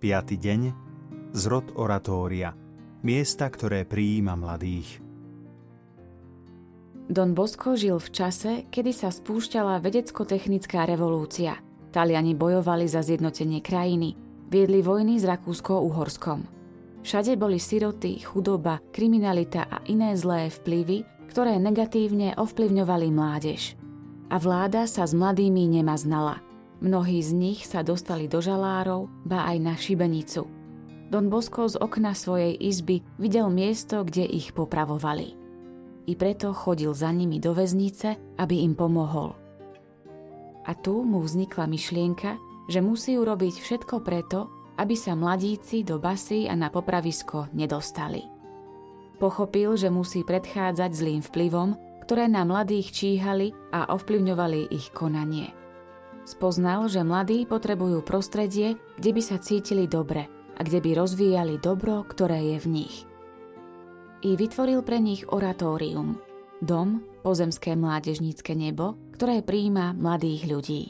5. deň, zrod oratória, miesta, ktoré prijíma mladých. Don Bosco žil v čase, kedy sa spúšťala vedecko-technická revolúcia. Taliani bojovali za zjednotenie krajiny, viedli vojny s Rakúsko-Uhorskom. Všade boli siroty, chudoba, kriminalita a iné zlé vplyvy, ktoré negatívne ovplyvňovali mládež. A vláda sa s mladými nemaznala. Mnohí z nich sa dostali do žalárov, ba aj na šibenicu. Don Bosco z okna svojej izby videl miesto, kde ich popravovali i preto chodil za nimi do väznice, aby im pomohol. A tu mu vznikla myšlienka, že musí urobiť všetko preto, aby sa mladíci do basy a na popravisko nedostali. Pochopil, že musí predchádzať zlým vplyvom, ktoré na mladých číhali a ovplyvňovali ich konanie. Spoznal, že mladí potrebujú prostredie, kde by sa cítili dobre a kde by rozvíjali dobro, ktoré je v nich – i vytvoril pre nich oratórium, dom, pozemské mládežnícke nebo, ktoré príjima mladých ľudí.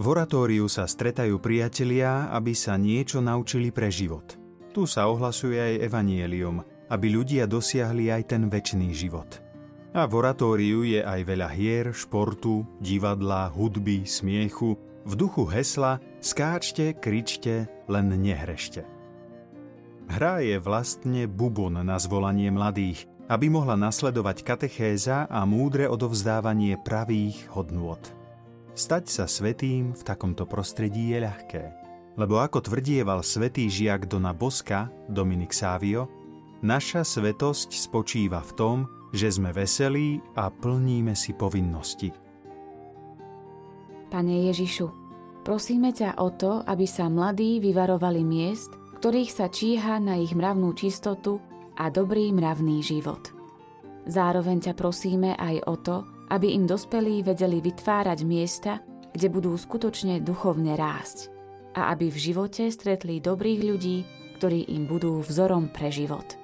V oratóriu sa stretajú priatelia, aby sa niečo naučili pre život. Tu sa ohlasuje aj evanielium, aby ľudia dosiahli aj ten väčší život. A v oratóriu je aj veľa hier, športu, divadla, hudby, smiechu, v duchu hesla skáčte, kričte, len nehrešte. Hra je vlastne bubon na zvolanie mladých, aby mohla nasledovať katechéza a múdre odovzdávanie pravých hodnôt. Stať sa svetým v takomto prostredí je ľahké, lebo ako tvrdieval svetý žiak Dona Boska, Dominik Sávio, naša svetosť spočíva v tom, že sme veselí a plníme si povinnosti. Pane Ježišu, prosíme ťa o to, aby sa mladí vyvarovali miest, ktorých sa číha na ich mravnú čistotu a dobrý mravný život. Zároveň ťa prosíme aj o to, aby im dospelí vedeli vytvárať miesta, kde budú skutočne duchovne rásť a aby v živote stretli dobrých ľudí, ktorí im budú vzorom pre život.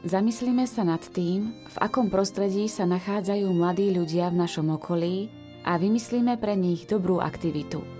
Zamyslíme sa nad tým, v akom prostredí sa nachádzajú mladí ľudia v našom okolí a vymyslíme pre nich dobrú aktivitu –